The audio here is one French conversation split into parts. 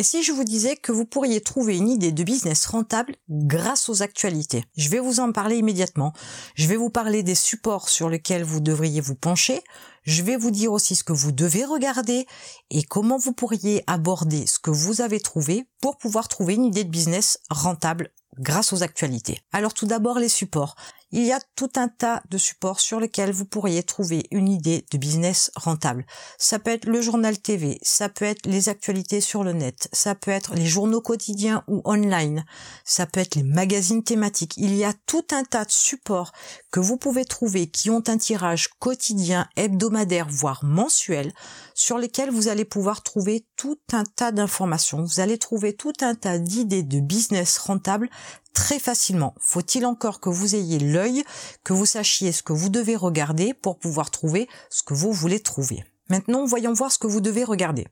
Et si je vous disais que vous pourriez trouver une idée de business rentable grâce aux actualités? Je vais vous en parler immédiatement. Je vais vous parler des supports sur lesquels vous devriez vous pencher. Je vais vous dire aussi ce que vous devez regarder et comment vous pourriez aborder ce que vous avez trouvé pour pouvoir trouver une idée de business rentable grâce aux actualités. Alors tout d'abord les supports. Il y a tout un tas de supports sur lesquels vous pourriez trouver une idée de business rentable. Ça peut être le journal TV, ça peut être les actualités sur le net, ça peut être les journaux quotidiens ou online, ça peut être les magazines thématiques. Il y a tout un tas de supports que vous pouvez trouver qui ont un tirage quotidien, hebdomadaire, voire mensuel, sur lesquels vous allez pouvoir trouver tout un tas d'informations. Vous allez trouver tout un tas d'idées de business rentable très facilement. Faut-il encore que vous ayez l'œil, que vous sachiez ce que vous devez regarder pour pouvoir trouver ce que vous voulez trouver? Maintenant, voyons voir ce que vous devez regarder.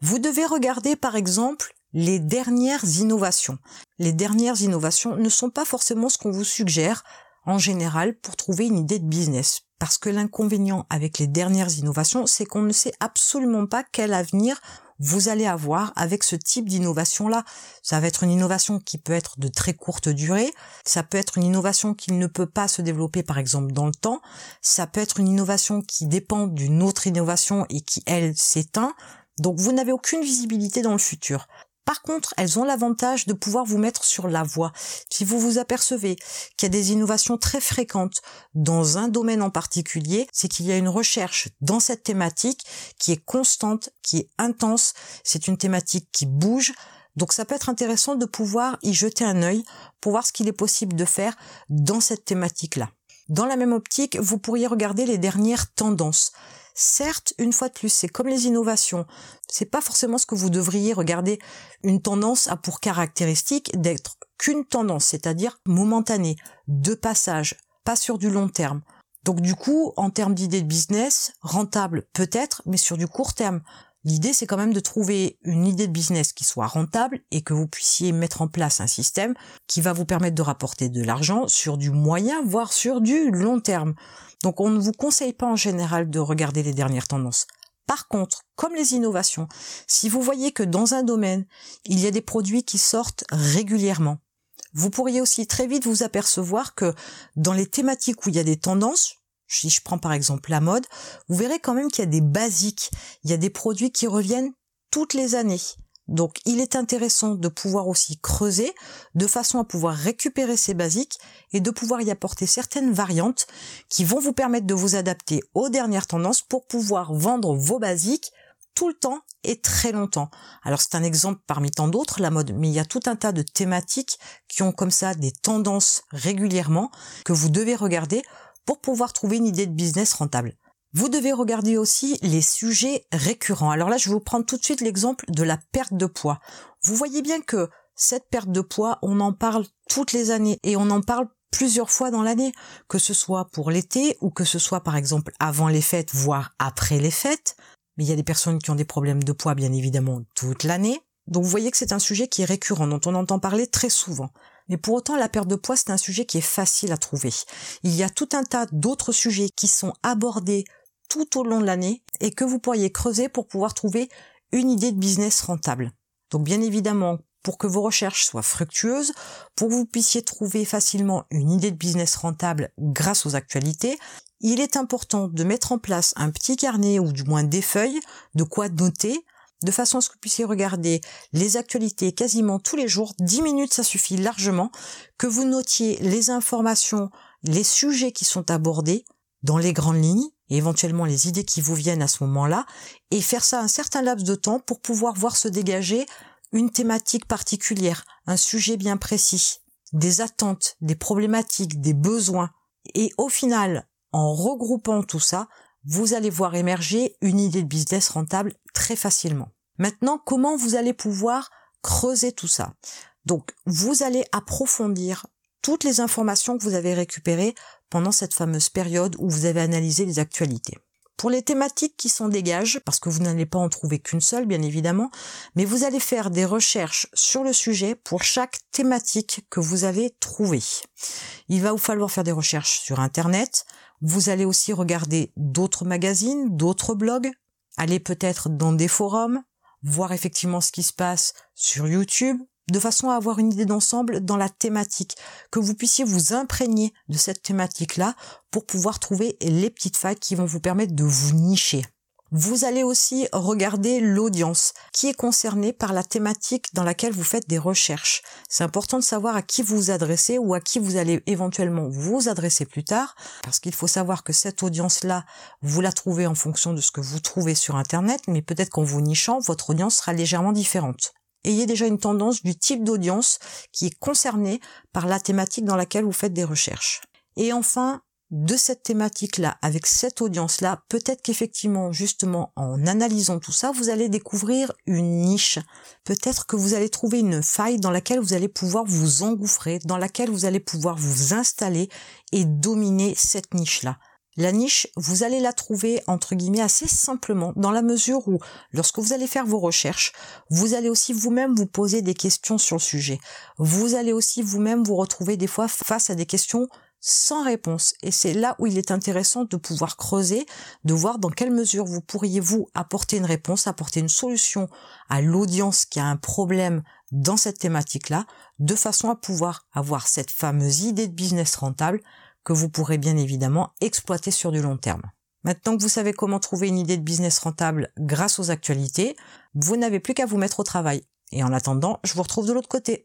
Vous devez regarder par exemple les dernières innovations. Les dernières innovations ne sont pas forcément ce qu'on vous suggère en général pour trouver une idée de business. Parce que l'inconvénient avec les dernières innovations, c'est qu'on ne sait absolument pas quel avenir vous allez avoir avec ce type d'innovation-là. Ça va être une innovation qui peut être de très courte durée, ça peut être une innovation qui ne peut pas se développer par exemple dans le temps, ça peut être une innovation qui dépend d'une autre innovation et qui, elle, s'éteint. Donc vous n'avez aucune visibilité dans le futur. Par contre, elles ont l'avantage de pouvoir vous mettre sur la voie. Si vous vous apercevez qu'il y a des innovations très fréquentes dans un domaine en particulier, c'est qu'il y a une recherche dans cette thématique qui est constante, qui est intense. C'est une thématique qui bouge. Donc ça peut être intéressant de pouvoir y jeter un œil pour voir ce qu'il est possible de faire dans cette thématique-là. Dans la même optique, vous pourriez regarder les dernières tendances. Certes, une fois de plus, c'est comme les innovations. C'est pas forcément ce que vous devriez regarder. Une tendance a pour caractéristique d'être qu'une tendance, c'est-à-dire momentanée, de passage, pas sur du long terme. Donc du coup, en termes d'idées de business, rentable peut-être, mais sur du court terme. L'idée, c'est quand même de trouver une idée de business qui soit rentable et que vous puissiez mettre en place un système qui va vous permettre de rapporter de l'argent sur du moyen, voire sur du long terme. Donc on ne vous conseille pas en général de regarder les dernières tendances. Par contre, comme les innovations, si vous voyez que dans un domaine, il y a des produits qui sortent régulièrement, vous pourriez aussi très vite vous apercevoir que dans les thématiques où il y a des tendances, si je prends par exemple la mode, vous verrez quand même qu'il y a des basiques, il y a des produits qui reviennent toutes les années. Donc il est intéressant de pouvoir aussi creuser de façon à pouvoir récupérer ces basiques et de pouvoir y apporter certaines variantes qui vont vous permettre de vous adapter aux dernières tendances pour pouvoir vendre vos basiques tout le temps et très longtemps. Alors c'est un exemple parmi tant d'autres, la mode, mais il y a tout un tas de thématiques qui ont comme ça des tendances régulièrement que vous devez regarder pour pouvoir trouver une idée de business rentable. Vous devez regarder aussi les sujets récurrents. Alors là, je vais vous prendre tout de suite l'exemple de la perte de poids. Vous voyez bien que cette perte de poids, on en parle toutes les années et on en parle plusieurs fois dans l'année, que ce soit pour l'été ou que ce soit par exemple avant les fêtes, voire après les fêtes. Mais il y a des personnes qui ont des problèmes de poids bien évidemment toute l'année. Donc vous voyez que c'est un sujet qui est récurrent, dont on entend parler très souvent. Mais pour autant, la perte de poids, c'est un sujet qui est facile à trouver. Il y a tout un tas d'autres sujets qui sont abordés tout au long de l'année et que vous pourriez creuser pour pouvoir trouver une idée de business rentable. Donc bien évidemment, pour que vos recherches soient fructueuses, pour que vous puissiez trouver facilement une idée de business rentable grâce aux actualités, il est important de mettre en place un petit carnet ou du moins des feuilles de quoi noter de façon à ce que vous puissiez regarder les actualités quasiment tous les jours. 10 minutes, ça suffit largement. Que vous notiez les informations, les sujets qui sont abordés dans les grandes lignes, et éventuellement les idées qui vous viennent à ce moment-là, et faire ça un certain laps de temps pour pouvoir voir se dégager une thématique particulière, un sujet bien précis, des attentes, des problématiques, des besoins. Et au final, en regroupant tout ça, vous allez voir émerger une idée de business rentable très facilement. Maintenant, comment vous allez pouvoir creuser tout ça? Donc, vous allez approfondir toutes les informations que vous avez récupérées pendant cette fameuse période où vous avez analysé les actualités. Pour les thématiques qui s'en dégagent, parce que vous n'allez pas en trouver qu'une seule, bien évidemment, mais vous allez faire des recherches sur le sujet pour chaque thématique que vous allez trouver. Il va vous falloir faire des recherches sur Internet. Vous allez aussi regarder d'autres magazines, d'autres blogs, aller peut-être dans des forums, voir effectivement ce qui se passe sur YouTube, de façon à avoir une idée d'ensemble dans la thématique, que vous puissiez vous imprégner de cette thématique-là pour pouvoir trouver les petites failles qui vont vous permettre de vous nicher. Vous allez aussi regarder l'audience qui est concernée par la thématique dans laquelle vous faites des recherches. C'est important de savoir à qui vous vous adressez ou à qui vous allez éventuellement vous adresser plus tard, parce qu'il faut savoir que cette audience-là, vous la trouvez en fonction de ce que vous trouvez sur Internet, mais peut-être qu'en vous nichant, votre audience sera légèrement différente ayez déjà une tendance du type d'audience qui est concernée par la thématique dans laquelle vous faites des recherches. Et enfin, de cette thématique-là, avec cette audience-là, peut-être qu'effectivement, justement, en analysant tout ça, vous allez découvrir une niche. Peut-être que vous allez trouver une faille dans laquelle vous allez pouvoir vous engouffrer, dans laquelle vous allez pouvoir vous installer et dominer cette niche-là. La niche, vous allez la trouver entre guillemets assez simplement dans la mesure où lorsque vous allez faire vos recherches, vous allez aussi vous-même vous poser des questions sur le sujet. Vous allez aussi vous-même vous retrouver des fois face à des questions sans réponse. Et c'est là où il est intéressant de pouvoir creuser, de voir dans quelle mesure vous pourriez vous apporter une réponse, apporter une solution à l'audience qui a un problème dans cette thématique-là, de façon à pouvoir avoir cette fameuse idée de business rentable que vous pourrez bien évidemment exploiter sur du long terme. Maintenant que vous savez comment trouver une idée de business rentable grâce aux actualités, vous n'avez plus qu'à vous mettre au travail. Et en attendant, je vous retrouve de l'autre côté.